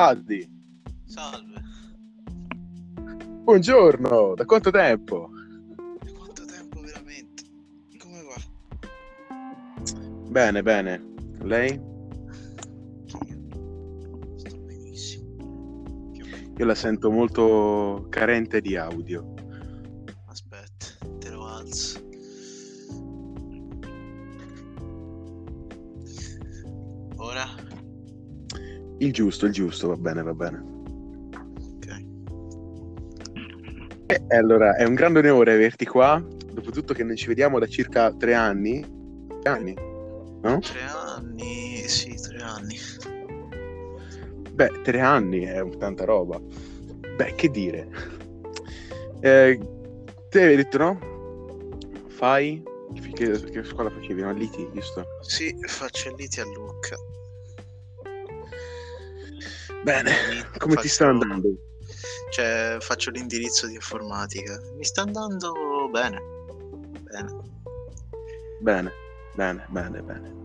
Adi, Salve. buongiorno, da quanto tempo? E quanto tempo veramente? Come va? Bene, bene. Lei? Sto benissimo. Io la sento molto carente di audio. Il giusto, il giusto, va bene, va bene. Ok. E allora, è un grande onore averti qua, dopotutto che noi ci vediamo da circa tre anni. Tre anni? No? Tre anni, sì, tre anni. Beh, tre anni è tanta roba. Beh, che dire. Eh, te avevi detto no? Fai? Che, che scuola facevi? No, Liti, giusto? Sì, faccio liti a Lucca. Bene, come ti sta faccio- andando? Cioè, faccio l'indirizzo di informatica. Mi sta andando bene. Bene. Bene, bene, bene, bene.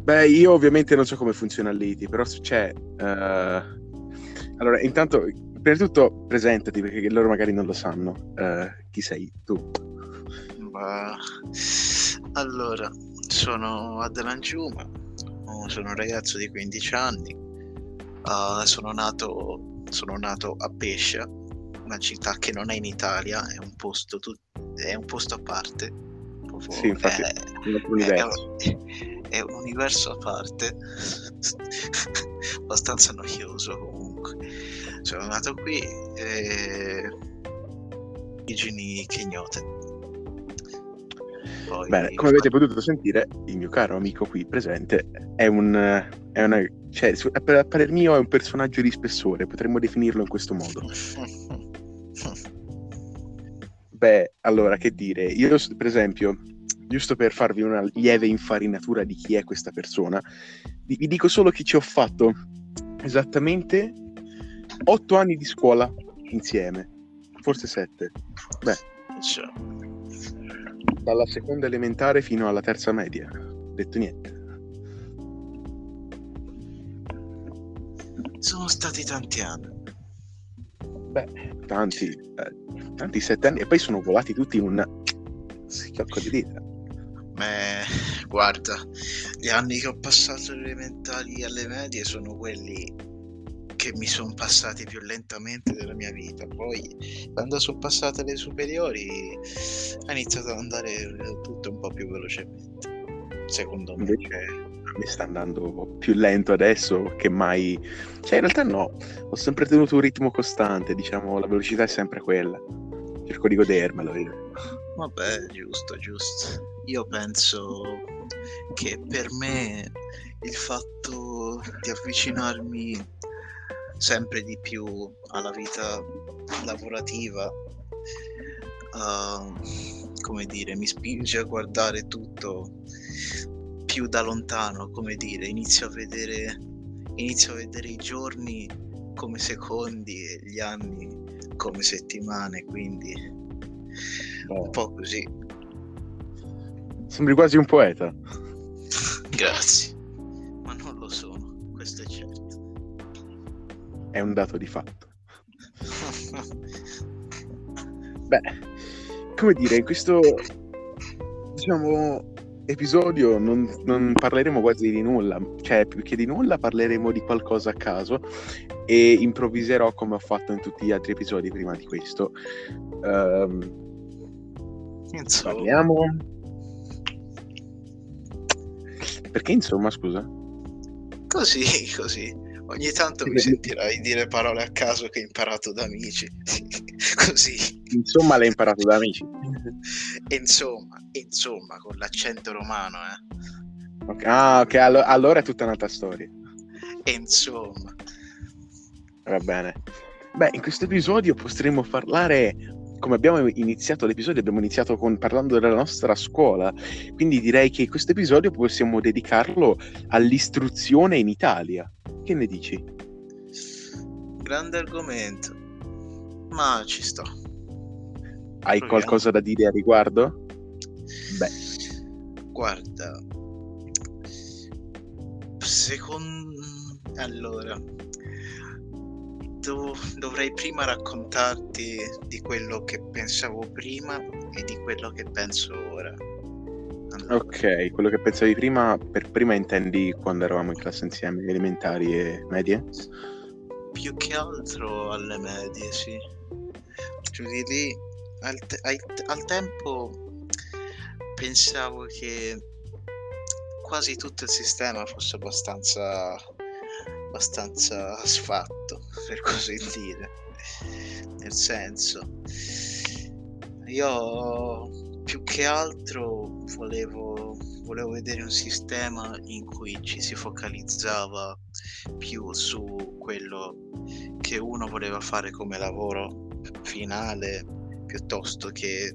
Beh, io ovviamente non so come funziona l'ITI, però c'è... eh, Allora, intanto, prima di tutto, presentati, perché loro magari non lo sanno. Eh, chi sei tu? Ma... Allora, sono Adelan Giuma, oh, sono un ragazzo di 15 anni, Ah, sono, nato, sono nato a Pescia, una città che non è in Italia, è un posto, tut- è un posto a parte. proprio- Sì, infatti, è, Un è- universo. è un universo a parte, abbastanza noioso comunque. Sono nato qui e origini kignote. Poi Bene, come avete potuto sentire, il mio caro amico qui presente è un... È una, cioè, a parer mio è un personaggio di spessore, potremmo definirlo in questo modo. Beh, allora, che dire, io per esempio, giusto per farvi una lieve infarinatura di chi è questa persona, vi, dico solo che ci ho fatto esattamente otto anni di scuola insieme, forse sette, Cioè, dalla seconda elementare fino alla terza media, detto niente. sono stati tanti anni. Beh, tanti, eh, tanti sette anni, e poi sono volati tutti un schiocco di dita. Beh, guarda, gli anni che ho passato alle elementari e alle medie sono quelli che mi sono passati più lentamente della mia vita. Poi, quando sono passate le superiori, è iniziato ad andare tutto un po' più velocemente. Secondo me. Invece me sta andando più lento adesso che mai. Cioè, in realtà no, ho sempre tenuto un ritmo costante, diciamo, la velocità è sempre quella. Cerco di godermelo. io. Vabbè, giusto, giusto. Io penso che per me il fatto di avvicinarmi sempre di più alla vita lavorativa, uh, come dire, mi spinge a guardare tutto più da lontano, come dire, inizio a vedere, inizio a vedere i giorni come secondi e gli anni come settimane, quindi un po' così. Sembri quasi un poeta. Grazie, ma non lo sono, questo è certo. È un dato di fatto. Beh, come dire, in questo diciamo episodio non, non parleremo quasi di nulla, cioè più che di nulla parleremo di qualcosa a caso e improvviserò come ho fatto in tutti gli altri episodi prima di questo. Ehm, Insomma, parliamo. Perché insomma, scusa? così, così. Ogni tanto mi sentirai dire parole a caso che ho imparato da amici. così. Insomma, l'hai imparato da amici. E insomma, insomma, con l'accento romano, eh. Ok, Ah, ok, allo- allora è tutta un'altra storia. E insomma. Va bene. Beh, in questo episodio potremmo parlare, come abbiamo iniziato l'episodio, abbiamo iniziato con, parlando della nostra scuola, quindi direi che questo episodio possiamo dedicarlo all'istruzione in Italia. Che ne dici? Grande argomento. Ma ci sto. Hai Proviamo. qualcosa da dire a riguardo? Beh, Guarda, secondo... Allora, dov- dovrei prima raccontarti di quello che pensavo prima e di quello che penso ora. Allora. Ok, quello che pensavi prima, per prima intendi quando eravamo in classe insieme, elementari e medie? Più che altro alle medie, sì. Giù di lì, al, te- al tempo pensavo che quasi tutto il sistema fosse abbastanza abbastanza sfatto per così dire nel senso io più che altro volevo, volevo vedere un sistema in cui ci si focalizzava più su quello che uno voleva fare come lavoro finale piuttosto che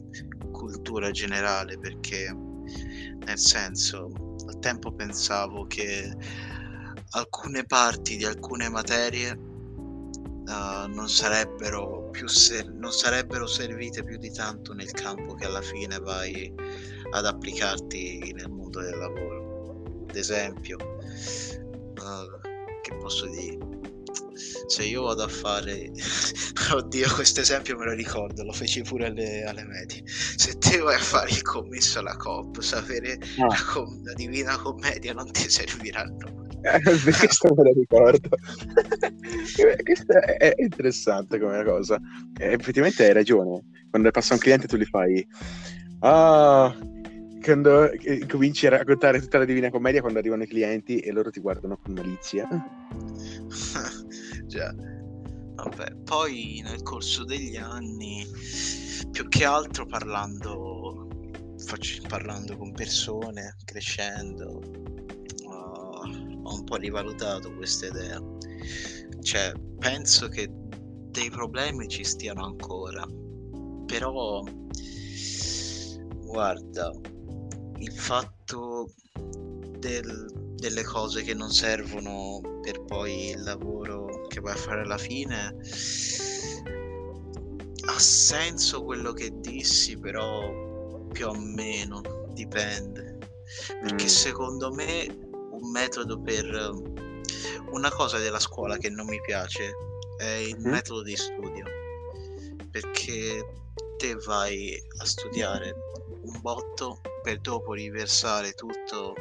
cultura generale perché nel senso al tempo pensavo che alcune parti di alcune materie uh, non, sarebbero più ser- non sarebbero servite più di tanto nel campo che alla fine vai ad applicarti nel mondo del lavoro. Ad esempio, uh, che posso dire? Se io vado a fare, oddio, questo esempio me lo ricordo, lo feci pure alle, alle medie. Se te vai a fare il commesso alla COP, sapere no. la, com- la divina commedia non ti servirà a nulla questo me lo ricordo. questo è, interessante come cosa. E effettivamente hai ragione. Quando passa un cliente tu gli fai... Ah, quando cominci a raccontare tutta la Divina Commedia quando arrivano i clienti e loro ti guardano con malizia. Già. Vabbè, poi nel corso degli anni, più che altro parlando, faccio, parlando con persone, crescendo, ho un po' rivalutato questa idea. Cioè, penso che dei problemi ci stiano ancora, però guarda, il fatto del, delle cose che non servono per poi il lavoro che vai a fare alla fine ha senso quello che dissi, però più o meno dipende. Perché mm. secondo me un metodo per una cosa della scuola che non mi piace è il mm. metodo di studio. Perché te vai a studiare un botto per dopo riversare tutto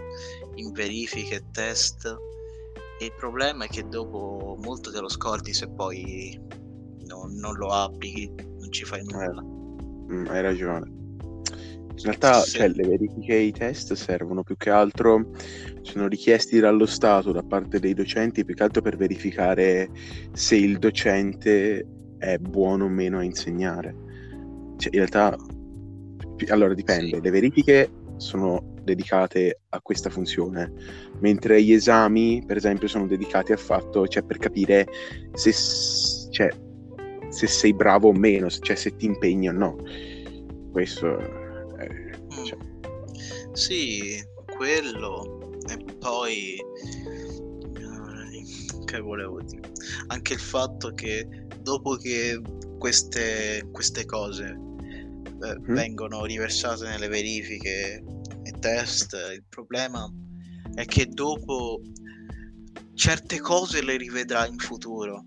in verifiche e test. E il problema è che dopo molto te lo scordi se poi non, non lo applichi non ci fai nulla. Eh, mm, hai ragione in realtà sì. cioè, le verifiche e i test servono più che altro, sono richiesti dallo Stato da parte dei docenti più che altro per verificare se il docente è buono o meno a insegnare. Cioè, in realtà, allora dipende, sì. le verifiche sono dedicate a questa funzione, mentre gli esami, per esempio, sono dedicati al fatto, cioè per capire se, cioè, se sei bravo o meno, cioè se ti impegni o no. Questo. Sì, quello. E poi eh, che volevo dire? Anche il fatto che dopo che queste, queste cose eh, mm. vengono riversate nelle verifiche e test il problema è che dopo certe cose le rivedrai in futuro.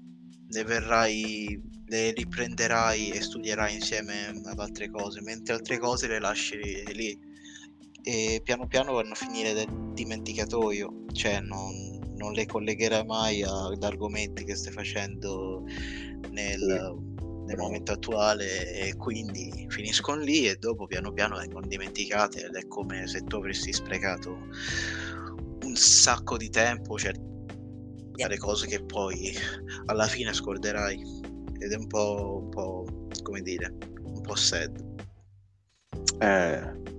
Le verrai le riprenderai e studierai insieme ad altre cose, mentre altre cose le lasci lì e piano piano vanno a finire nel dimenticatoio, cioè non, non le collegherai mai ad argomenti che stai facendo nel, nel momento attuale e quindi finiscono lì e dopo piano piano vengono dimenticate ed è come se tu avresti sprecato un sacco di tempo, cioè le cose che poi alla fine scorderai ed è un po', un po' come dire, un po' sad. Eh,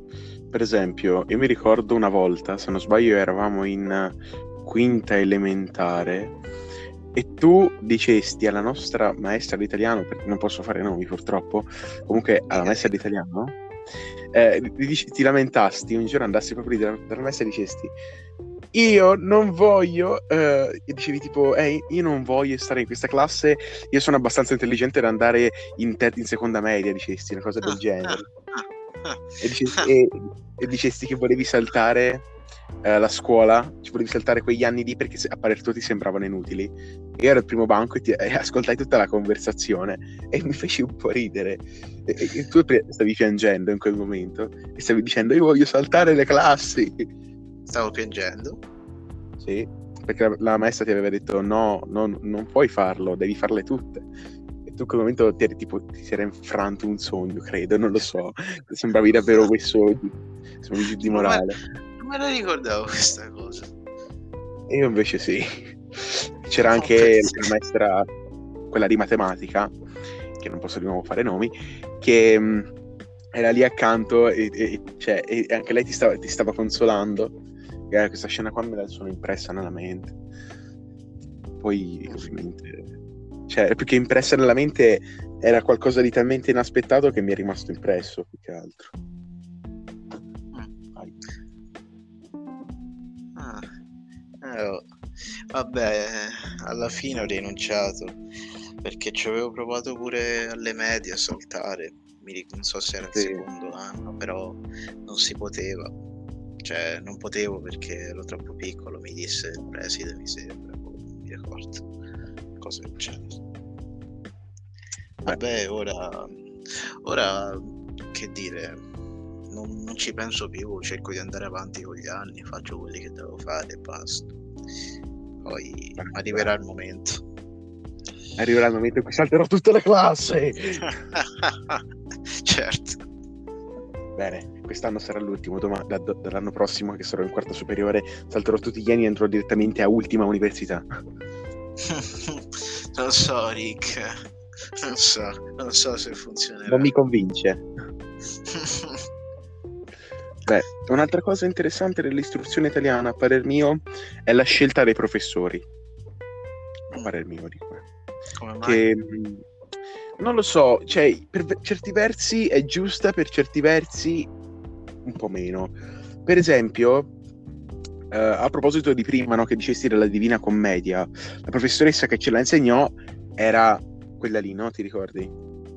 per esempio, io mi ricordo una volta, se non sbaglio, eravamo in quinta elementare e tu dicesti alla nostra maestra di italiano, perché non posso fare nomi purtroppo, comunque alla maestra di italiano, eh, ti lamentasti un giorno andassi proprio lì dalla, dalla maestra e dicesti io non voglio, eh, dicevi tipo, eh, io non voglio stare in questa classe, io sono abbastanza intelligente da andare in, ter- in seconda media, dicesti, una cosa del ah, genere. E, dicesti, e, e, dicesti, che volevi saltare eh, la scuola, ci volevi saltare quegli anni lì perché a parer tuo ti sembravano inutili. Io ero al primo banco e, ti, e ascoltai tutta la conversazione e mi feci un po' ridere. E, e, tu stavi piangendo in quel momento e stavi dicendo io voglio saltare le classi. Stavo piangendo? Sì, perché la, la maestra ti aveva detto no, no, non puoi farlo, devi farle tutte tu in quel momento ti, eri, tipo, ti si era infranto un sogno, credo, non lo so. Sembravi davvero questo sembravi giù di morale. Non me la ricordavo questa cosa. E io invece sì. C'era anche la maestra, quella di matematica, che non posso di nuovo fare nomi, che mh, mm, era lì accanto e, e, cioè, e anche lei ti stava, ti stava consolando. E questa scena qua me la sono impressa nella mente. Poi, ovviamente, cioè, più che impressa nella mente, era qualcosa di talmente inaspettato che mi è rimasto impresso, più che altro. Ah. Eh, oh. Vabbè, alla fine ho rinunciato perché ci avevo provato pure alle medie a saltare. Non so se era il sì. secondo anno, però non si poteva. Cioè, non potevo perché ero troppo piccolo, mi disse il preside, mi sembra, non mi ricordo cosa succede. Vabbè, ora, ora che dire, non, non, ci penso più, cerco di andare avanti con gli anni, faccio quelli che devo fare e basta. Poi arriverà il momento. Arriverà il momento in cui salterò tutte le classi. certo. Bene, quest'anno sarà l'ultimo, dom- da- dall'anno prossimo che sarò in quarta superiore, salterò tutti gli anni e andrò direttamente a ultima università. non so, Rick. Non so, non so se funzionerà. Non mi convince. Beh, un'altra cosa interessante dell'istruzione italiana, a parer mio, è la scelta dei professori. A parer mio, dico. Come mai? Che, non lo so, cioè, per certi versi è giusta, per certi versi un po' meno. Per esempio, Uh, a proposito di prima, no, che dicesti della Divina Commedia, la professoressa che ce la insegnò era quella lì, no? Ti ricordi?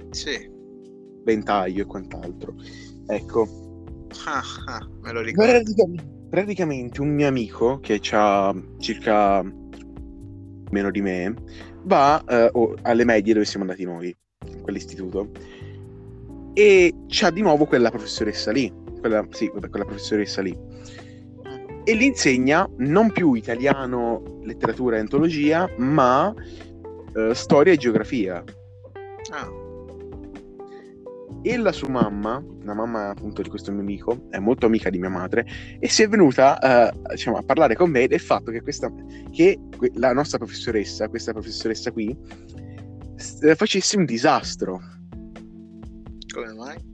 Sì. Ventaglio e quant'altro. Ecco. Ah, ah, me lo ricordo. Praticamente, praticamente un mio amico che ha circa meno di me va uh, alle medie dove siamo andati noi, in quell'istituto, e c'ha di nuovo quella professoressa lì. Quella, sì, quella professoressa lì e gli insegna non più italiano, letteratura e antologia, ma uh, storia e geografia. Ah. E la sua mamma, la mamma appunto di questo mio amico, è molto amica di mia madre, e si è venuta uh, diciamo, a parlare con me del fatto che, questa, che la nostra professoressa, questa professoressa qui, facesse un disastro. Come mai?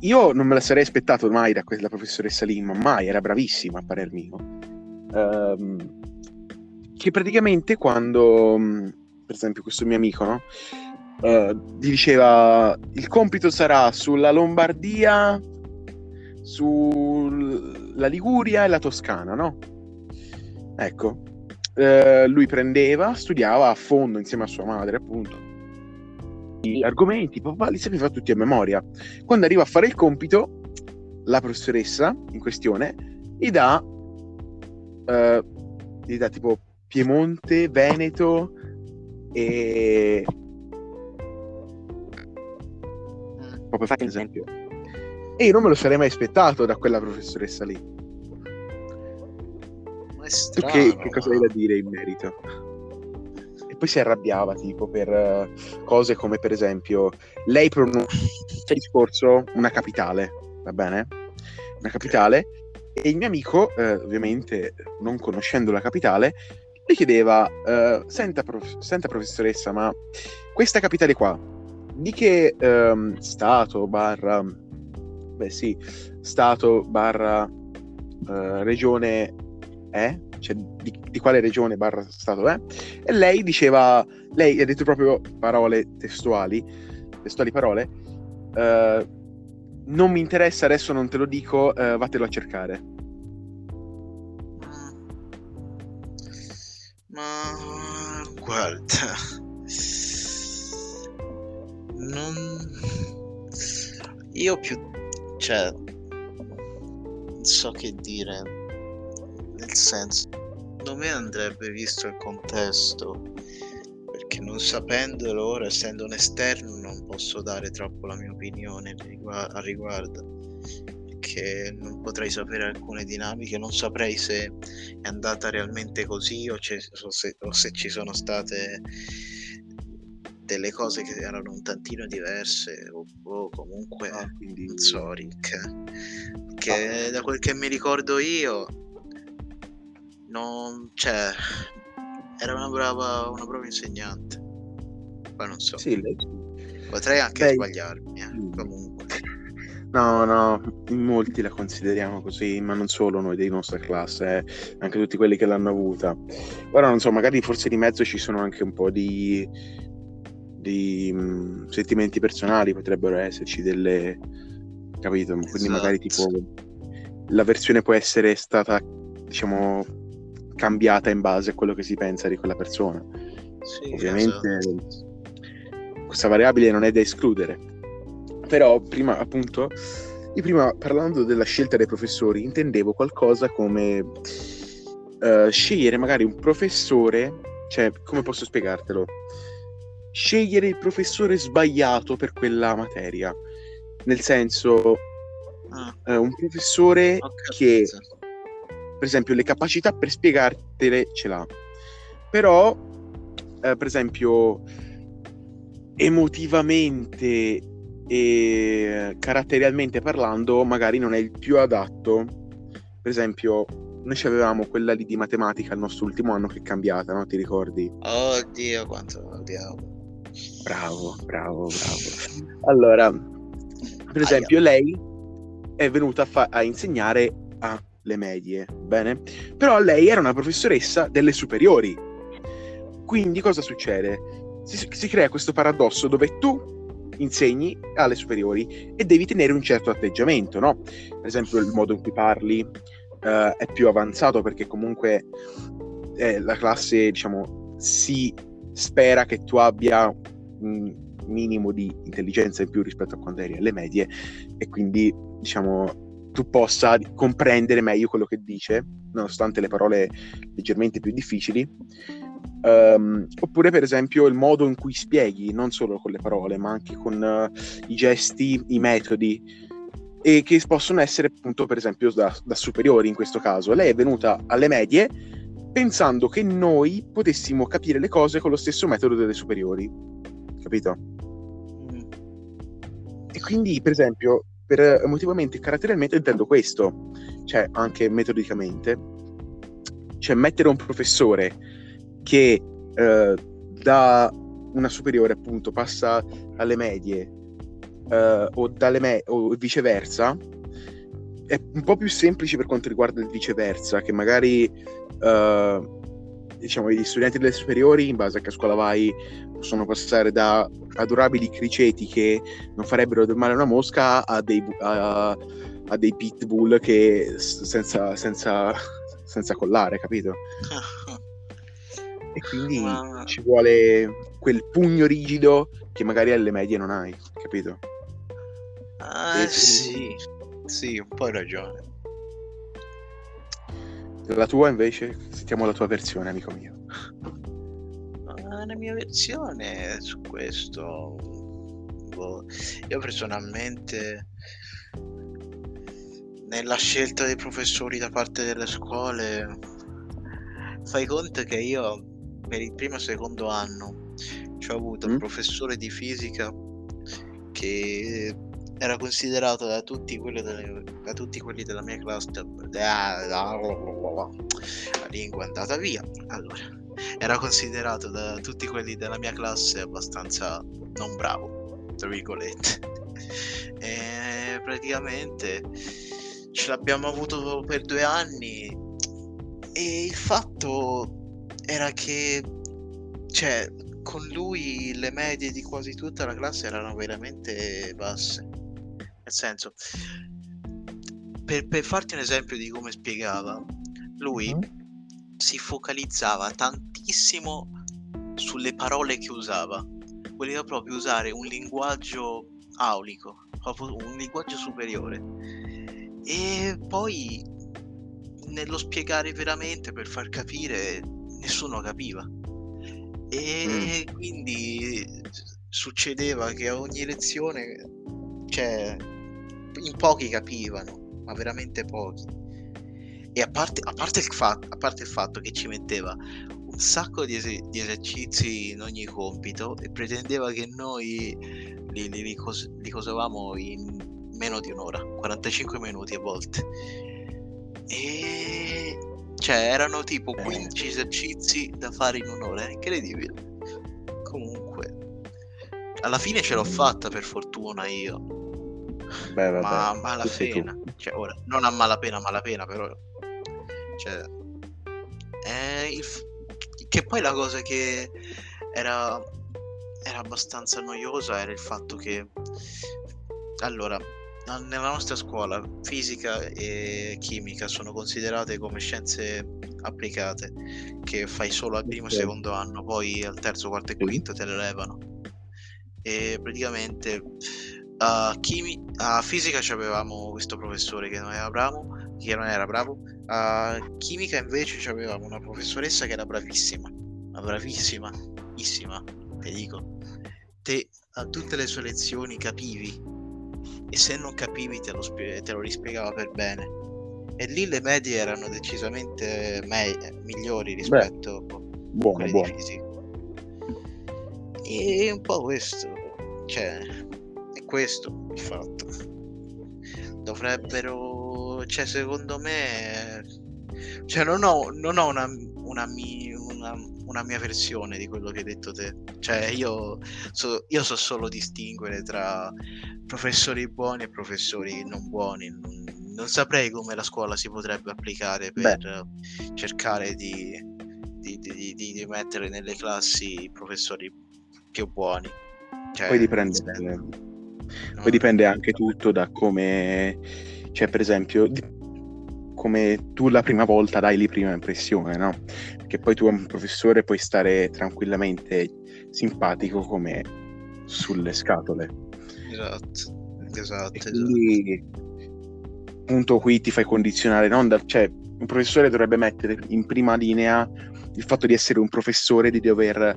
Io non me la sarei aspettato mai da quella professoressa lì, ma mai, era bravissima a parer mio. Um, che praticamente quando, mm, per esempio, questo mio amico, no? Uh, diceva il compito sarà sulla Lombardia, sulla Liguria e la Toscana, no? Ecco, uh, lui prendeva, studiava a fondo insieme a sua madre, appunto gli argomenti, papà li sapeva tutti a memoria. Quando arriva a fare il compito, la professoressa in questione gli dà, uh, gli dà tipo Piemonte, Veneto e... Proprio fare un esempio. E io non me lo sarei mai aspettato da quella professoressa lì. Strano, tu che, che cosa hai da dire in merito? Poi si arrabbiava tipo per uh, cose come per esempio lei pronuncia il discorso una capitale, va bene? Una capitale e il mio amico, eh, ovviamente non conoscendo la capitale, le chiedeva, uh, senta, prof- senta, professoressa, ma questa capitale qua, di che um, stato barra, beh sì, stato barra uh, regione è? Cioè di, di, quale regione barra stato è, e lei diceva, lei ha detto proprio parole testuali, testuali parole, uh, non mi interessa, adesso non te lo dico, uh, vatelo a cercare. Ma guarda, non... Io più... cioè, non so che dire nel senso, secondo me andrebbe visto il contesto, perché non sapendolo ora, essendo un esterno, non posso dare troppo la mia opinione a riguardo perché non potrei sapere alcune dinamiche, non saprei se è andata realmente così o, o, se, o se, ci sono state delle cose che erano un tantino diverse o, o comunque ah, quindi... non so Rick che ah. da quel che mi ricordo io non cioè era una brava una brava insegnante poi non so sì, lei... potrei anche Beh, sbagliarmi eh, comunque No, no, in molti la consideriamo così, ma non solo noi dei nostra classe, eh, anche tutti quelli che l'hanno avuta. Ora non so, magari forse di mezzo ci sono anche un po' di, di mh, mm, sentimenti personali, potrebbero esserci delle... capito? Quindi esatto. magari tipo la versione può essere stata, diciamo, cambiata in base a quello che si pensa di quella persona. Sì, Ovviamente esatto. questa variabile non è da escludere però prima appunto io prima parlando della scelta dei professori intendevo qualcosa come uh, scegliere magari un professore cioè come posso spiegartelo scegliere il professore sbagliato per quella materia nel senso ah. uh, un professore che per esempio le capacità per spiegartele ce l'ha però uh, per esempio emotivamente e caratterialmente parlando magari non è il più adatto. Per esempio, noi avevamo quella lì di matematica al nostro ultimo anno che è cambiata, no? Ti ricordi? Oddio, quanto odiavo. Bravo, bravo, bravo. Allora, per esempio, Aia. lei è venuta a, fa- a insegnare alle medie, bene? Però lei era una professoressa delle superiori. Quindi cosa succede? Si, si crea questo paradosso dove tu insegni alle superiori e devi tenere un certo atteggiamento, no? Per esempio il modo in cui parli uh, è più avanzato perché comunque eh, la classe, diciamo, si spera che tu abbia un minimo di intelligenza in più rispetto a quando eri alle medie e quindi, diciamo, tu possa comprendere meglio quello che dice, nonostante le parole leggermente più difficili Um, oppure, per esempio, il modo in cui spieghi, non solo con le parole, ma anche con uh, i gesti, i metodi, e che possono essere, appunto, per esempio, da, da, superiori in questo caso. Lei è venuta alle medie pensando che noi potessimo capire le cose con lo stesso metodo delle superiori, capito? Mm. E quindi, per esempio, per emotivamente e caratterialmente intendo questo, cioè anche metodicamente, cioè mettere un professore che eh, da una superiore appunto passa alle medie eh, o, dalle me- o viceversa è un po' più semplice per quanto riguarda il viceversa che magari eh, diciamo gli studenti delle superiori in base a che scuola vai possono passare da adorabili criceti che non farebbero del male a una mosca a dei, a, a dei pitbull che senza, senza, senza collare capito? e quindi Ma... ci vuole quel pugno rigido che magari alle medie non hai, capito? Ah, e sì, sì, un po' hai ragione. La tua invece, sentiamo la tua versione, amico mio. La mia versione su questo, boh, io personalmente nella scelta dei professori da parte delle scuole fai conto che io per il primo e secondo anno ho avuto mm. un professore di fisica che era considerato da tutti delle, da tutti quelli della mia classe la lingua è andata via allora era considerato da tutti quelli della mia classe abbastanza non bravo tra virgolette e praticamente ce l'abbiamo avuto per due anni e il fatto era che, cioè, con lui le medie di quasi tutta la classe erano veramente basse. Nel senso, per, per farti un esempio di come spiegava, lui mm-hmm. si focalizzava tantissimo sulle parole che usava. Voleva proprio usare un linguaggio aulico, un linguaggio superiore. E poi nello spiegare veramente per far capire nessuno capiva. E mm. quindi succedeva che a ogni lezione, cioè, in pochi capivano, ma veramente pochi. E a parte, a parte, il, fatto, a parte il fatto che ci metteva un sacco di, es- di, esercizi in ogni compito e pretendeva che noi li, li, li, cos- li cosavamo in meno di un'ora, 45 minuti a volte. E cioè erano tipo 15 esercizi da fare in un'ora, è incredibile. Comunque, alla fine ce l'ho fatta per fortuna io. Beh, vabbè, ma a malapena, cioè ora, non a malapena, a malapena, però cioè, il, che poi la cosa che era, era abbastanza noiosa era il fatto che allora nella nostra scuola fisica e chimica sono considerate come scienze applicate che fai solo al primo e secondo anno, poi al terzo, quarto e quinto te le levano. E praticamente a, chimi- a fisica avevamo questo professore che non era bravo, che non era bravo. A chimica invece avevamo una professoressa che era bravissima, ma bravissima, bravissima, te dico. Te a tutte le sue lezioni capivi e se non capivi te lo, spie- te lo rispiegava per bene. E lì le medie erano decisamente me- migliori rispetto Beh, buono, a quelle buono. di fisica. E un po' questo, cioè, questo il fatto. Dovrebbero, cioè, secondo me, cioè, non ho, non ho una, una, una, una, mia versione di quello che hai detto te. Cioè, io so, io so solo distinguere tra professori buoni e professori non buoni. Non, saprei come la scuola si potrebbe applicare per Beh. cercare di, di, di, di, mettere nelle classi i professori più buoni. Cioè, poi, dipende? Poi dipende anche tutto da come, cioè per esempio, come tu la prima volta dai la prima impressione, no? Perché poi tu a un professore puoi stare tranquillamente simpatico come sulle scatole Esatto, esatto, esatto. Quindi, appunto qui ti fai condizionare, non da, cioè un professore dovrebbe mettere in prima linea il fatto di essere un professore, di dover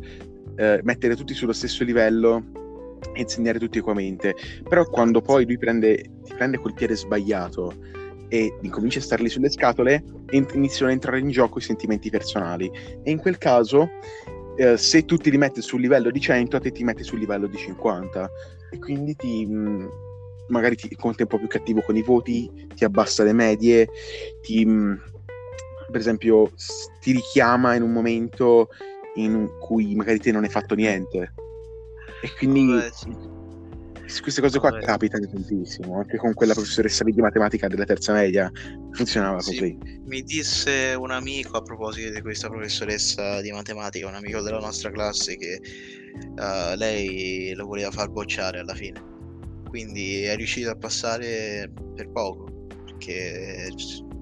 eh, mettere tutti sullo stesso livello insegnare tutti equamente. Però quando poi lui prende, ti prende col piede sbagliato e incomincia a starli sulle scatole, iniziano a entrare in gioco i sentimenti personali. E in quel caso, eh, se tu ti rimetti sul livello di 100, a te ti metti sul livello di 50 e quindi ti, mm, magari ti conta un po' più cattivo con i voti, ti abbassa le medie, ti, mm, per esempio ti richiama in un momento in cui magari te non hai fatto niente. E quindi Vabbè, sì. queste cose qua Vabbè. capitano tantissimo, anche con quella professoressa di matematica della terza media funzionava sì, così. Mi disse un amico a proposito di questa professoressa di matematica, un amico della nostra classe che uh, lei lo voleva far bocciare alla fine. Quindi è riuscito a passare per poco, perché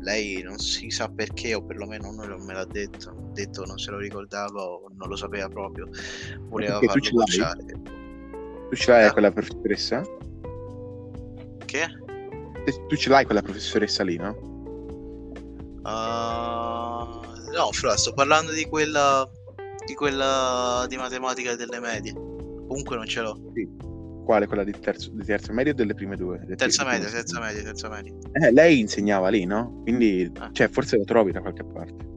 lei non si sa perché, o perlomeno non me l'ha detto, detto non se lo ricordava o non lo sapeva proprio, voleva perché farlo bocciare. Tu ce l'hai ah. quella professoressa? Che? Tu ce l'hai quella professoressa lì, no? Uh, no, Fra, sto parlando di quella di quella di matematica delle medie. Comunque non ce l'ho. Sì. Quale? Quella di, terzo, di terza media o delle prime due? Delle terza media, terza media, terza media. Eh, lei insegnava lì, no? Quindi, ah. cioè, forse lo trovi da qualche parte.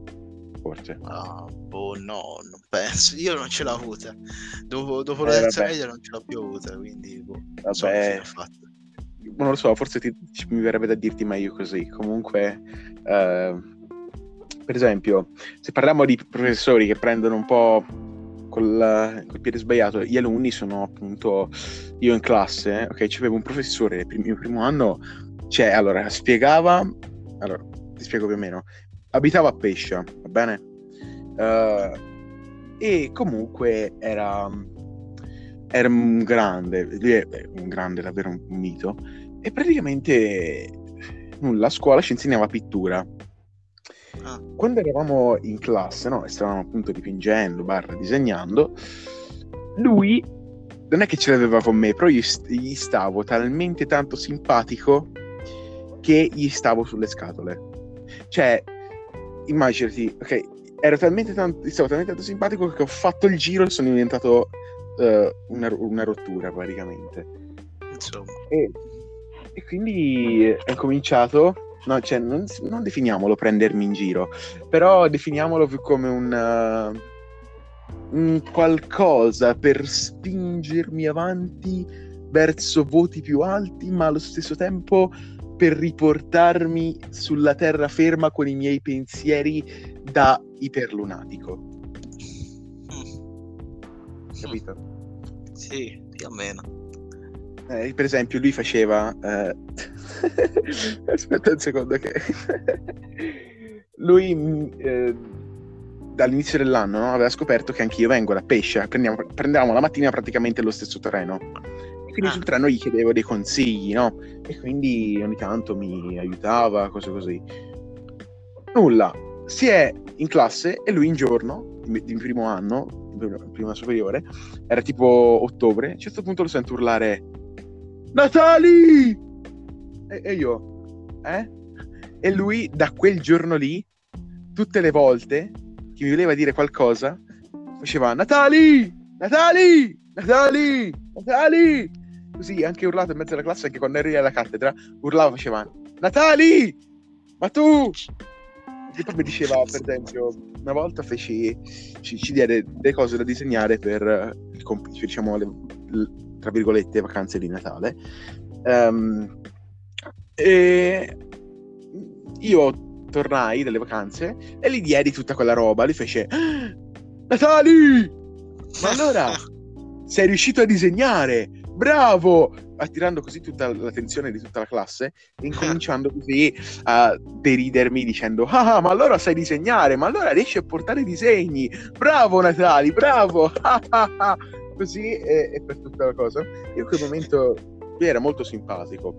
Forse. Ah, boh, no, non penso. Io non ce l'ho avuta. Dopo, dopo eh, la terza vabbè. media non ce l'ho più avuta, quindi, boh, vabbè. So non lo so, forse ti, mi verrebbe da dirti meglio così. Comunque, eh, per esempio, se parliamo di professori che prendono un po' col, col piede sbagliato, gli alunni sono appunto io in classe, ok, c'avevo un professore il mio primo anno, cioè, allora, spiegava, allora, ti spiego più o meno, abitava a Pescia, va bene? Uh, e comunque era, era un grande, lui è un grande, davvero un mito, e praticamente nulla, a scuola ci insegnava pittura Ah. Quando eravamo in classe, no, stavamo appunto dipingendo, barra disegnando, lui non è che ce l'aveva con me, però gli, gli stavo talmente tanto simpatico che gli stavo sulle scatole. Cioè, immaginati, ok, ero talmente tanto, stavo talmente tanto simpatico che ho fatto il giro e sono diventato uh, una, una, rottura praticamente. Insomma. E, e quindi è cominciato no, cioè, non, non, definiamolo prendermi in giro, però definiamolo più come un, uh, un, qualcosa per spingermi avanti verso voti più alti, ma allo stesso tempo per riportarmi sulla terraferma con i miei pensieri da iperlunatico. Mm. Capito? Sì, più o meno. Eh, per esempio, lui faceva. Eh... Aspetta un secondo, che. lui mm, eh, dall'inizio dell'anno no, aveva scoperto che anch'io vengo da Pescia. Prendiamo, prendevamo la mattina praticamente lo stesso treno. E quindi ah. sul treno gli chiedevo dei consigli, no? E quindi ogni tanto mi aiutava, cose così. Nulla. Si è in classe e lui in giorno, in primo anno, prima superiore, era tipo ottobre, a un certo punto lo sento urlare Natali! E, e io, eh? E lui da quel giorno lì, tutte le volte che mi voleva dire qualcosa, faceva Natali! Natali! Natali! Natali! Così, anche urlato in mezzo alla classe, anche quando eri alla cattedra, urlava, faceva Natali! Ma tu! E poi mi diceva, per esempio, una volta feci, ci, ci diede delle cose da disegnare per il compito, diciamo, le, tra virgolette, vacanze di Natale. Um, e io tornai dalle vacanze e gli diedi tutta quella roba. Lui fece: ah, Natali! Ma allora sei riuscito a disegnare? Bravo! Attirando così tutta l'attenzione di tutta la classe, e incominciando così a deridermi dicendo: Ah, ma allora sai disegnare, ma allora riesci a portare disegni. Bravo Natali, bravo! così e, e, per tutta la cosa. Io in quel momento lui era molto simpatico,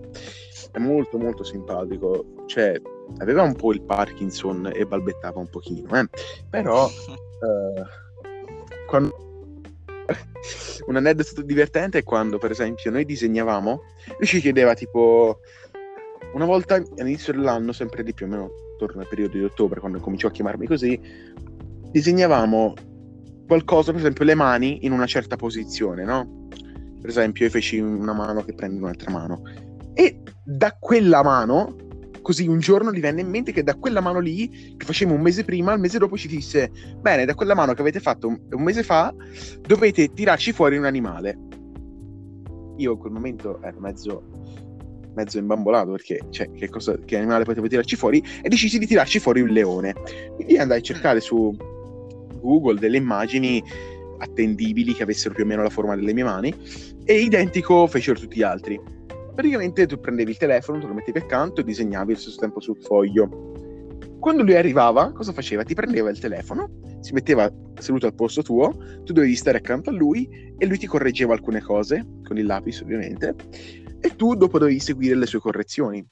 è molto molto simpatico, cioè aveva un po' il Parkinson e balbettava un pochino, eh? però eh, quando... un aneddoto divertente è quando per esempio noi disegnavamo, lui ci chiedeva tipo una volta all'inizio dell'anno, sempre di più o meno attorno al periodo di ottobre, quando cominciò a chiamarmi così, disegnavamo qualcosa, per esempio le mani in una certa posizione, no? Per esempio io feci una mano che prende un'altra mano. E da quella mano, così un giorno gli venne in mente che da quella mano lì, che facevamo un mese prima, il mese dopo ci disse, bene, da quella mano che avete fatto un, mese fa, dovete tirarci fuori un animale. Io in quel momento ero mezzo mezzo imbambolato perché cioè, che, cosa, che animale potevo tirarci fuori e decisi di tirarci fuori un leone quindi andai a cercare su Google delle immagini attendibili che avessero più o meno la forma delle mie mani e identico fecero tutti gli altri. Praticamente tu prendevi il telefono, te lo mettevi accanto e disegnavi allo stesso tempo sul foglio. Quando lui arrivava, cosa faceva? Ti prendeva il telefono, si metteva seduto al posto tuo, tu dovevi stare accanto a lui e lui ti correggeva alcune cose, con il lapis ovviamente, e tu dopo dovevi seguire le sue correzioni.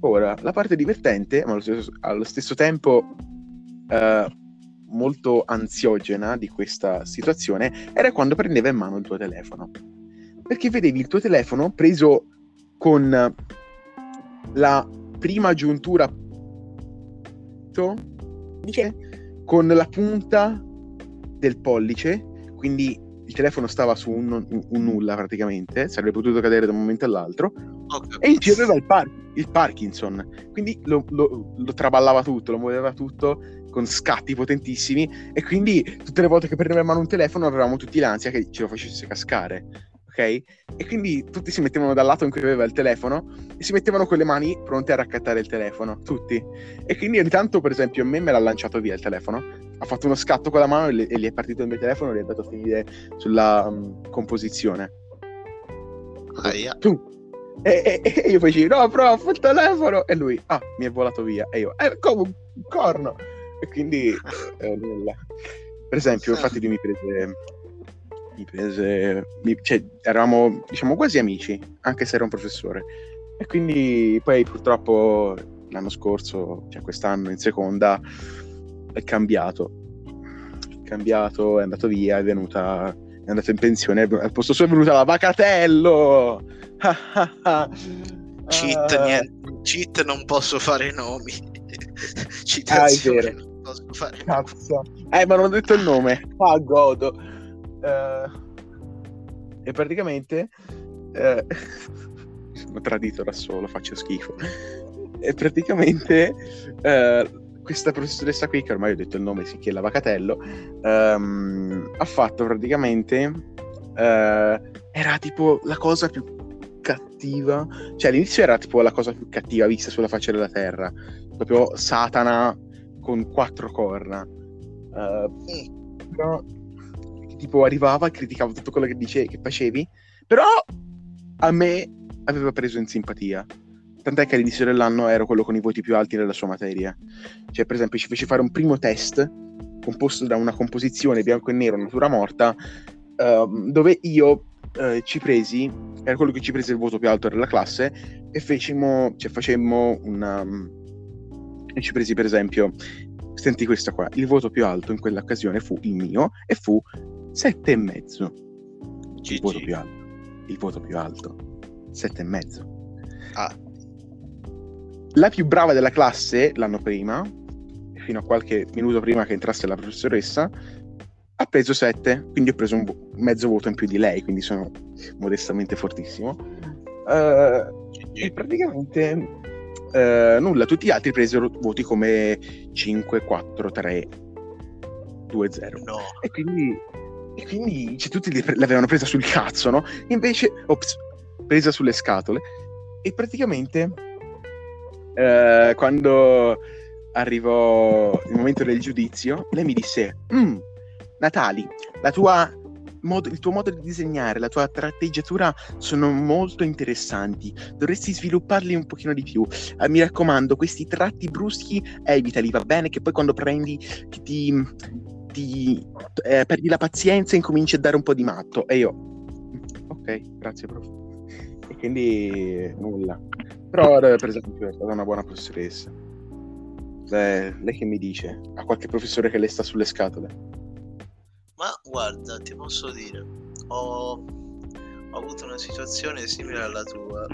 Ora, la parte divertente, ma allo stesso, allo stesso tempo uh, molto ansiogena di questa situazione era quando prendeva in mano il tuo telefono. Perché vedevi il tuo telefono preso con la prima giuntura con la punta del pollice, quindi il telefono stava su un, un, un, nulla praticamente, sarebbe potuto cadere da un momento all'altro, okay. e in più aveva il, par- il Parkinson, quindi lo, lo, lo, traballava tutto, lo muoveva tutto con scatti potentissimi e quindi tutte le volte che prendeva in mano un telefono avevamo tutti l'ansia che ce lo facesse cascare. Ok? E quindi tutti si mettevano dal lato in cui aveva il telefono e si mettevano con le mani pronte a raccattare il telefono, tutti. E quindi ogni tanto, per esempio, a me me l'ha lanciato via il telefono, ha fatto uno scatto con la mano e, le, e gli è partito il mio telefono e gli è andato a finire sulla um, composizione. Aia. Tu. E, e, e io poi no, prof, il telefono! E lui, ah, mi è volato via. E io, eh, come un corno! E quindi eh, nulla. Per esempio, infatti lui mi prese mi prese mi, cioè, eravamo diciamo quasi amici, anche se era un professore. E quindi poi purtroppo l'anno scorso, cioè quest'anno in seconda è cambiato. È cambiato, è andato via, è venuta è andato in pensione, al posto suo è venuta la Vacatello. cheat, niente, cheat non posso fare nomi. citazioni Ah, fare. Cazzo. Eh, ma non ho detto il nome. Ah, godo. Eh, e praticamente... Eh, sono tradito da solo, faccio schifo. E praticamente eh, questa professoressa qui, che ormai ho detto il nome, si chiama Vacatello, ehm, ha fatto praticamente... eh, era tipo la cosa più cattiva. Cioè, all'inizio era tipo la cosa più cattiva vista sulla faccia della terra. Proprio Satana con quattro corna. Mm. però, tipo, arrivava criticava tutto quello che, dice, che facevi. Però a me aveva preso in simpatia. Tant'è che all'inizio dell'anno ero quello con i voti più alti nella sua materia. Cioè, per esempio, ci fece fare un primo test composto da una composizione bianco e nero, natura morta, ehm, dove io eh, ci presi, era quello che ci prese il voto più alto della classe, e fecimo, cioè, facemmo una... E ci presi, per esempio, senti questa qua, il voto più alto in quell'occasione fu il mio e fu sette e mezzo. Il voto più alto. Il voto più alto. Sette e mezzo. Ah, La più brava della classe l'anno prima, fino a qualche minuto prima che entrasse la professoressa, ha preso 7, quindi ho preso un vo- mezzo voto in più di lei, quindi sono modestamente fortissimo. Eh, e praticamente eh, nulla, tutti gli altri presero voti come 5, 4, 3, 2, 0. No. E quindi, e quindi cioè, tutti li l'avevano presa sul cazzo, no? Invece, ops, presa sulle scatole. E praticamente, eh, quando arrivò il momento del giudizio, lei mi disse: "Mm, Natali, la tua modo- il tuo modo di disegnare, la tua tratteggiatura sono molto interessanti. Dovresti svilupparli un pochino di più. Eh, mi raccomando, questi tratti bruschi evitali, va bene? Che poi quando prendi che ti, ti eh, perdi la pazienza e incominci a dare un po' di matto. E io, ok, grazie, prof. E quindi nulla. Però, eh, per esempio, è stata una buona professoressa. Beh, lei che mi dice? Ha qualche professore che le sta sulle scatole? Ma guarda, ti posso dire, ho, ho avuto una situazione simile alla tua,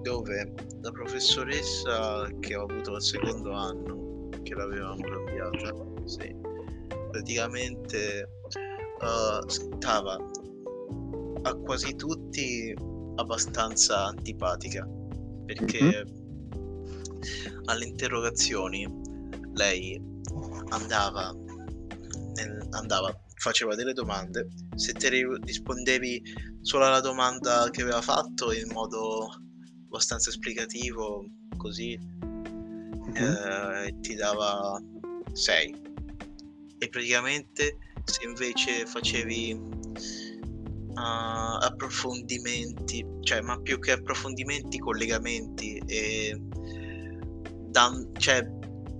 dove la professoressa che ho avuto al secondo anno, che l'avevamo cambiata, sì, praticamente eh, stava a quasi tutti abbastanza antipatica, perché alle interrogazioni lei andava, nel- andava, faceva delle domande, se te ri- rispondevi solo alla domanda che aveva fatto in modo abbastanza esplicativo, così Mhm. eh, ti dava 6 e praticamente se invece facevi ah, approfondimenti cioè ma più che approfondimenti collegamenti e dan- cioè,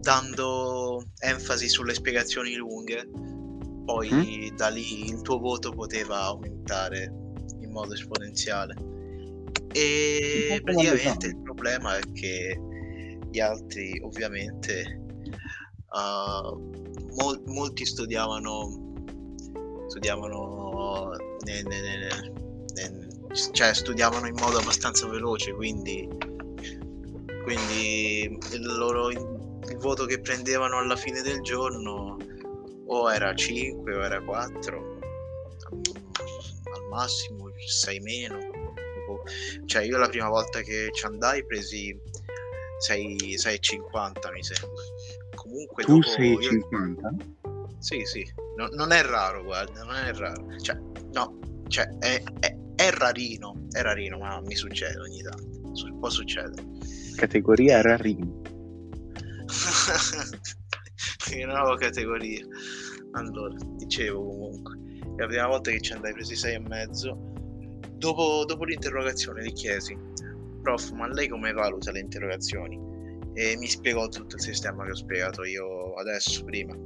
dando enfasi sulle spiegazioni lunghe poi da lì il tuo voto poteva aumentare in modo esponenziale. E praticamente il problema è che gli altri ovviamente uh, mol- molti studiavano studiavano ne- ne- ne- ne- cioè studiavano in modo abbastanza veloce quindi quindi il loro il voto che prendevano alla fine del giorno o era 5 o era 4 al massimo 6 meno cioè io la prima volta che ci andai presi 6, 6,50 mi sembra comunque Tu dopo sei io- 50? sì, sì, no- non è raro, guarda, non è raro. Cioè, no, cioè, è, è- è rarino, è rarino, ma mi succede ogni tanto. Può succedere. Categoria Rarini. che nuova categoria. Allora, dicevo comunque, la prima volta che ci andai presi sei e mezzo. Dopo, dopo l'interrogazione gli chiesi, prof, ma lei come valuta le interrogazioni? E mi spiegò tutto il sistema che ho spiegato io adesso, prima.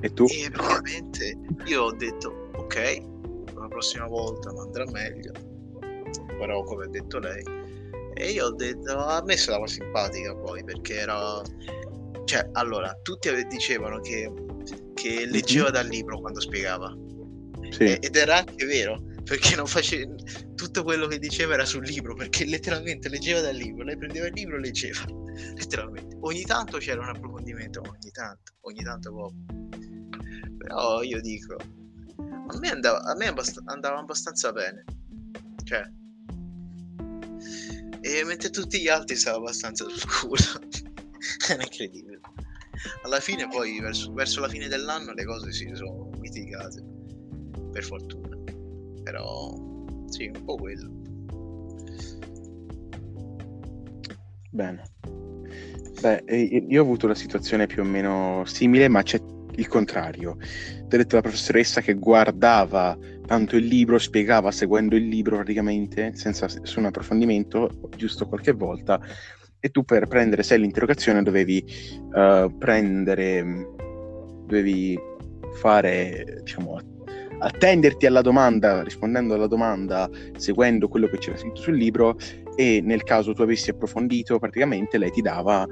E tu? E praticamente io ho detto, ok, la prossima volta non andrà meglio, però come ha detto lei. E io ho detto, a me stava simpatica poi, perché era... Cioè, allora, tutti dicevano che, che leggeva dal libro quando spiegava. Sì. E- ed era anche vero, perché non faceva tutto quello che diceva era sul libro perché letteralmente leggeva dal libro lei prendeva il libro e leggeva letteralmente. Ogni tanto c'era un approfondimento ogni tanto ogni tanto poco. Però io dico a me andava, a me abbast- andava abbastanza bene. Cioè e mentre tutti gli altri stava abbastanza sul culo era incredibile alla fine poi verso, verso la fine dell'anno le cose si sono mitigate per fortuna però sì, un po' quello. Bene. Beh, io ho avuto una situazione più o meno simile, ma c'è il contrario. Ti ho detto la professoressa che guardava tanto il libro, spiegava seguendo il libro praticamente, senza nessun approfondimento, giusto qualche volta, e tu per prendere sei l'interrogazione dovevi uh, prendere, dovevi fare, diciamo, attenderti alla domanda, rispondendo alla domanda, seguendo quello che c'era scritto sul libro e nel caso tu avessi approfondito, praticamente lei ti dava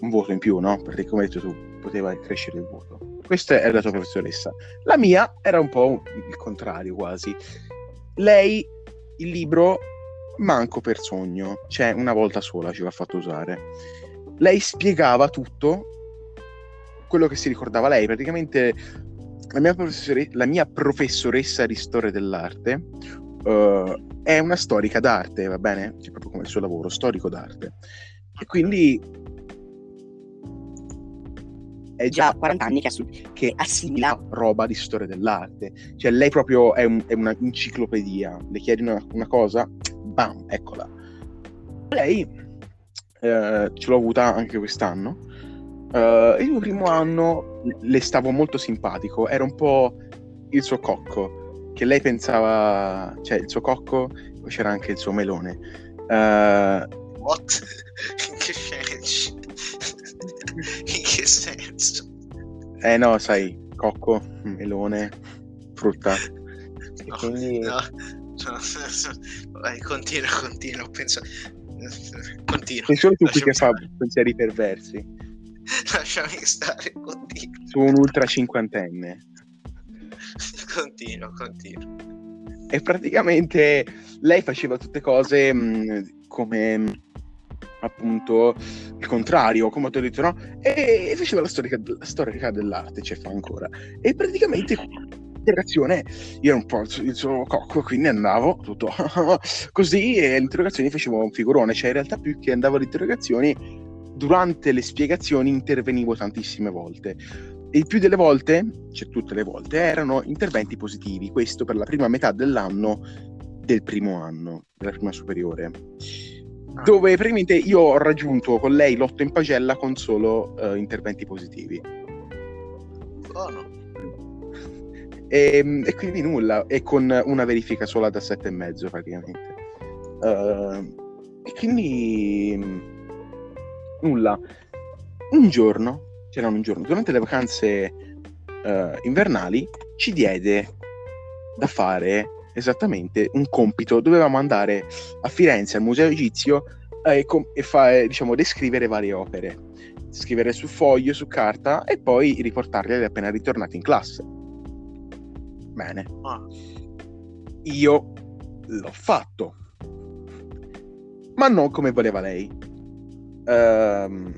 un voto in più, no? Perché come hai detto tu, poteva crescere il voto. Questa è la tua professoressa. La mia era un po' il contrario quasi. Lei il libro manco per sogno, cioè una volta sola ci l'ha fatto usare. Lei spiegava tutto quello che si ricordava lei, praticamente la mia, professore- la mia professoressa di storia dell'arte uh, è una storica d'arte, va bene? Cioè, proprio come il suo lavoro, storico d'arte. E quindi è già 40 anni che, assu- che, assimila roba di storia dell'arte. Cioè, lei proprio è, un, è un'enciclopedia. Le chiedi una, una, cosa, bam, eccola. Lei eh, ce l'ho avuta anche quest'anno Uh, il mio primo anno le stavo molto simpatico, era un po' il suo cocco, che lei pensava, cioè il suo cocco, poi c'era anche il suo melone. Uh, What? In che senso? In che senso? Eh no, sai, cocco, melone, frutta. No, quindi... no, no, vai, continua, continua, penso... Continua. Sei solo tu qui che fa pensieri perversi. Lasciami stare, continua. Su un ultra cinquantenne. continua, continua. E praticamente lei faceva tutte cose mh, come appunto il contrario, come ho detto, no? E, e faceva la storica, la storica dell'arte, cioè fa ancora. E praticamente l'interrogazione io ero un po' il suo cocco, quindi andavo tutto così e l'interrogazione facevo un figurone, cioè in realtà più che andavo alle interrogazioni durante le spiegazioni intervenivo tantissime volte. E il più delle volte, cioè tutte le volte, erano interventi positivi. Questo per la prima metà dell'anno del primo anno, della prima superiore. Ah. Dove praticamente io ho raggiunto con lei l'otto in pagella con solo uh, interventi positivi. Buono. E, ehm, e, quindi nulla, e con una verifica sola da sette e mezzo praticamente. Uh, e quindi nulla. Un giorno, c'erano un giorno, durante le vacanze uh, invernali, ci diede da fare esattamente un compito. Dovevamo andare a Firenze al Museo Egizio e, com- e fa- diciamo, descrivere varie opere. Scrivere su foglio, su carta e poi riportarle appena ritornati in classe. Bene. Ah. Io l'ho fatto. Ma non come voleva lei ehm,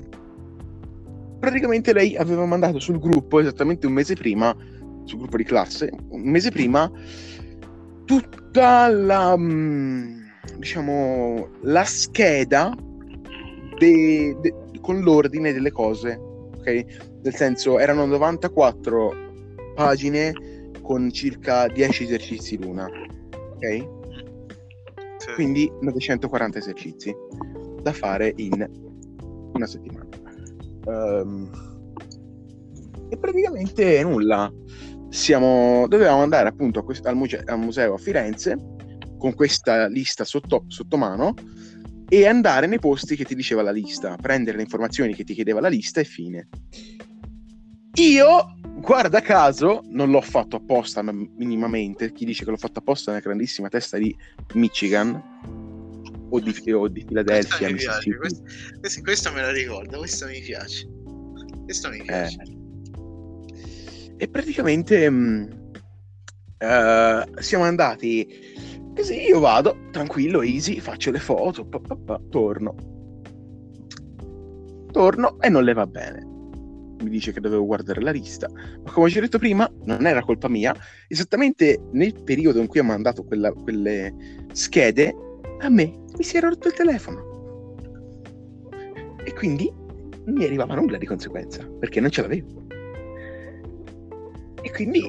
praticamente lei aveva mandato sul gruppo esattamente un mese prima, sul gruppo di classe, un mese prima, tutta la, mm, diciamo, la scheda de, de, con l'ordine delle cose, ok? Nel senso, erano 94 pagine con circa 10 esercizi l'una, ok? Quindi 940 esercizi da fare in una settimana. Um, e praticamente nulla. Siamo, dovevamo andare appunto quest- al, museo, al, museo a Firenze con questa lista sotto, sotto mano e andare nei posti che ti diceva la lista, prendere le informazioni che ti chiedeva la lista e fine. Io, guarda caso, non l'ho fatto apposta minimamente. Chi dice che l'ho fatto apposta è una grandissima testa di Michigan o di, o di Philadelphia. Piace, questo, questo, questo, me la ricordo, questo mi piace. Questo mi piace. Eh. E praticamente mh, mm, uh, siamo andati così, io vado, tranquillo, easy, faccio le foto, pa, pa, pa, torno. Torno e non le va bene. Mi dice che dovevo guardare la lista, ma come ci ho detto prima, non era colpa mia. Esattamente nel periodo in cui ho mandato quella, quelle schede, a me mi si era rotto il telefono. E quindi non mi arrivava nulla di conseguenza, perché non ce l'avevo. E quindi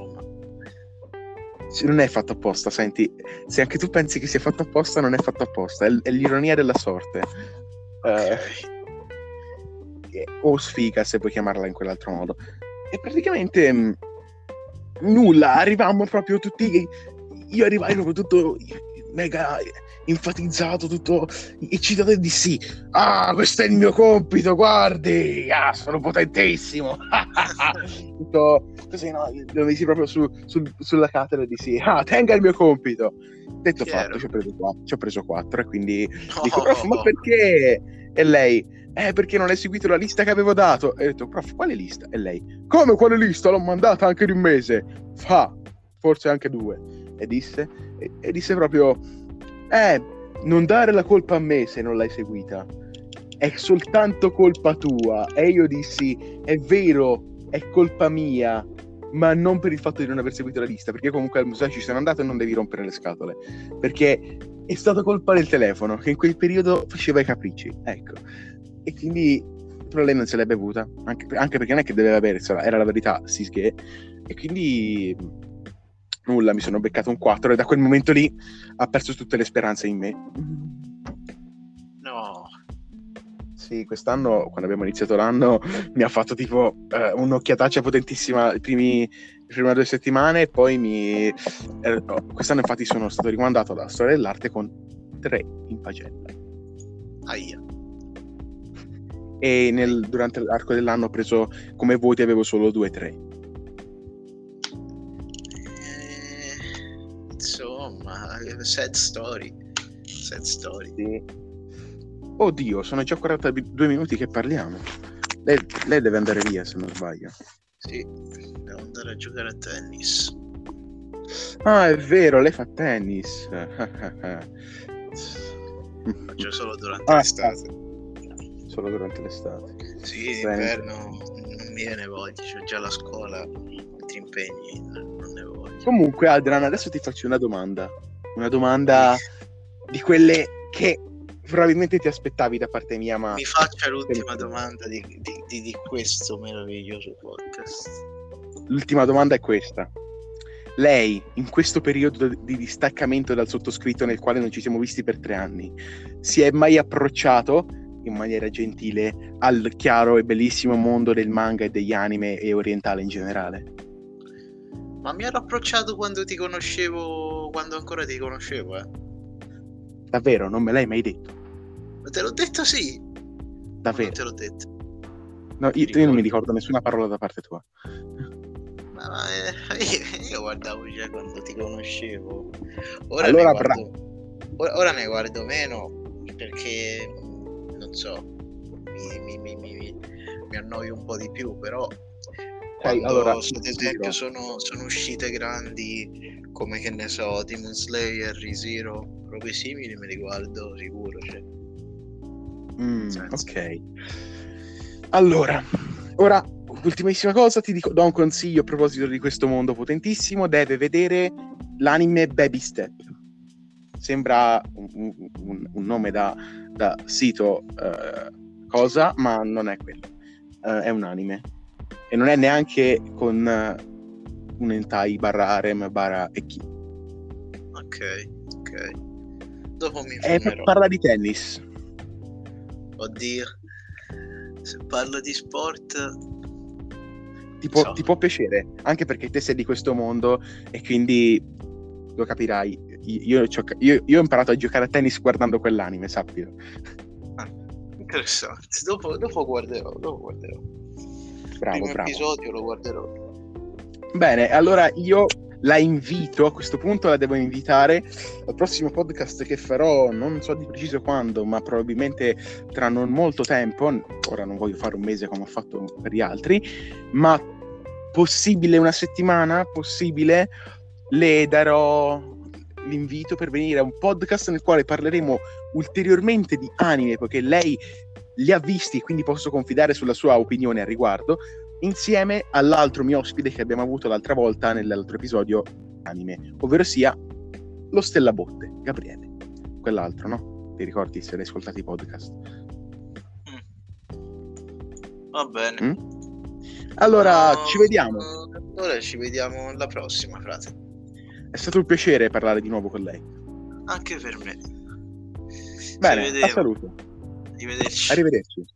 non è fatto apposta, senti, se anche tu pensi che sia fatto apposta, non è fatto apposta, è, è l'ironia della sorte. Okay. Uh, o sfiga, se puoi chiamarla in quell'altro modo. E praticamente mh, mm, nulla, arrivavamo proprio tutti, io arrivai proprio tutto mega enfatizzato, tutto eccitato di sì. Ah, questo è il mio compito, guardi, ah, sono potentissimo. tutto così, no? Lo mesi proprio su, su, sulla cattedra di sì. Ah, tenga il mio compito. Detto Chiaro. fatto, ci ho, preso quattro, ci ho preso quattro e quindi no. dico, prof, ma perché? E lei, eh, perché non hai seguito la lista che avevo dato? E ho detto, prof, quale lista? E lei, come quale lista? L'ho mandata anche di un mese. Fa, forse anche due. E disse, e, e disse proprio, eh, non dare la colpa a me se non l'hai seguita. È soltanto colpa tua. E io dissi, è vero, è colpa mia, ma non per il fatto di non aver seguito la lista, perché comunque al museo ci sono andato e non devi rompere le scatole. Perché è stata colpa del telefono, che in quel periodo faceva i capricci. Ecco. E quindi però lei non se l'è bevuta, anche, anche perché non è che doveva bere, era la verità, sì che. E quindi nulla, mi sono beccato un 4 e da quel momento lì ha perso tutte le speranze in me. No. Sì, quest'anno, quando abbiamo iniziato l'anno, mi ha fatto tipo eh, un'occhiataccia potentissima i primi, le prime due settimane e poi mi... Eh, quest'anno infatti sono stato rimandato alla storia dell'arte con 3 in pagella. Aia. E nel, durante l'arco dell'anno ho preso come voti avevo solo 2-3. Sad story. Sad story. Sì. Oddio, sono già 42 minuti che parliamo. Lei, lei, deve andare via se non sbaglio. Sì, devo andare a giocare a tennis. Ah, è vero, lei fa tennis. Faccio solo durante ah, l'estate. Solo durante l'estate. Sì, d'inverno non mi viene voglia, c'ho già la scuola, altri impegni, non ne voglio. Comunque, Adrian, adesso ti faccio una domanda una domanda di quelle che probabilmente ti aspettavi da parte mia, ma... Mi faccia l'ultima domanda di, di, di, di questo meraviglioso podcast. L'ultima domanda è questa. Lei, in questo periodo di distaccamento dal sottoscritto nel quale non ci siamo visti per tre anni, si è mai approcciato in maniera gentile al chiaro e bellissimo mondo del manga e degli anime e orientale in generale? Ma mi ero approcciato quando ti conoscevo, quando ancora ti conoscevo, eh. Davvero, non me l'hai mai detto? Ma te l'ho detto sì. Davvero? Non te l'ho detto. No, io, io, non mi ricordo nessuna parola da parte tua. Ma, ma eh, io, io, guardavo già quando ti conoscevo. Ora allora, guardo, ora, ora, ne guardo meno perché non so, mi, mi, mi, mi annoio un po' di più, però quando, allora, ad esempio sono, sono, uscite grandi come che ne so Demon Slayer, ReZero robe simili me li guardo sicuro cioè. mm, ok. Allora ora ultimissima cosa ti dico do un consiglio a proposito di questo mondo potentissimo deve vedere l'anime Baby Step. Sembra un, un, un nome da, da sito uh, cosa ma non è quello. Uh, è un anime e non è neanche con uh, un hentai barra harem barra eki. Ok, ok. Dopo mi informerò. parla di tennis. Oddio. Se parlo di sport... Ti può, so. ti può piacere, anche perché te sei di questo mondo e quindi lo capirai. Io, io, io ho imparato a giocare a tennis guardando quell'anime, sappilo. Ah, interessante. Dopo, dopo guarderò, dopo guarderò bravo, primo bravo. episodio lo guarderò. Bene, allora io la invito, a questo punto la devo invitare al prossimo podcast che farò, non so di preciso quando, ma probabilmente tra non molto tempo, ora non voglio fare un mese come ho fatto per gli altri, ma possibile una settimana, possibile le darò l'invito per venire a un podcast nel quale parleremo ulteriormente di anime, poiché lei li ha visti quindi posso confidare sulla sua opinione al riguardo, insieme all'altro mio ospite che abbiamo avuto l'altra volta nell'altro episodio anime, ovvero sia lo Stella Botte, Gabriele. Quell'altro, no? Ti ricordi se hai ascoltato i podcast? Mm. Va bene. Mm? Allora, no, ci vediamo. Allora ci vediamo alla prossima, frate. È stato un piacere parlare di nuovo con lei. Anche per me. Bene, a saluto. Arrivederci. Arrivederci.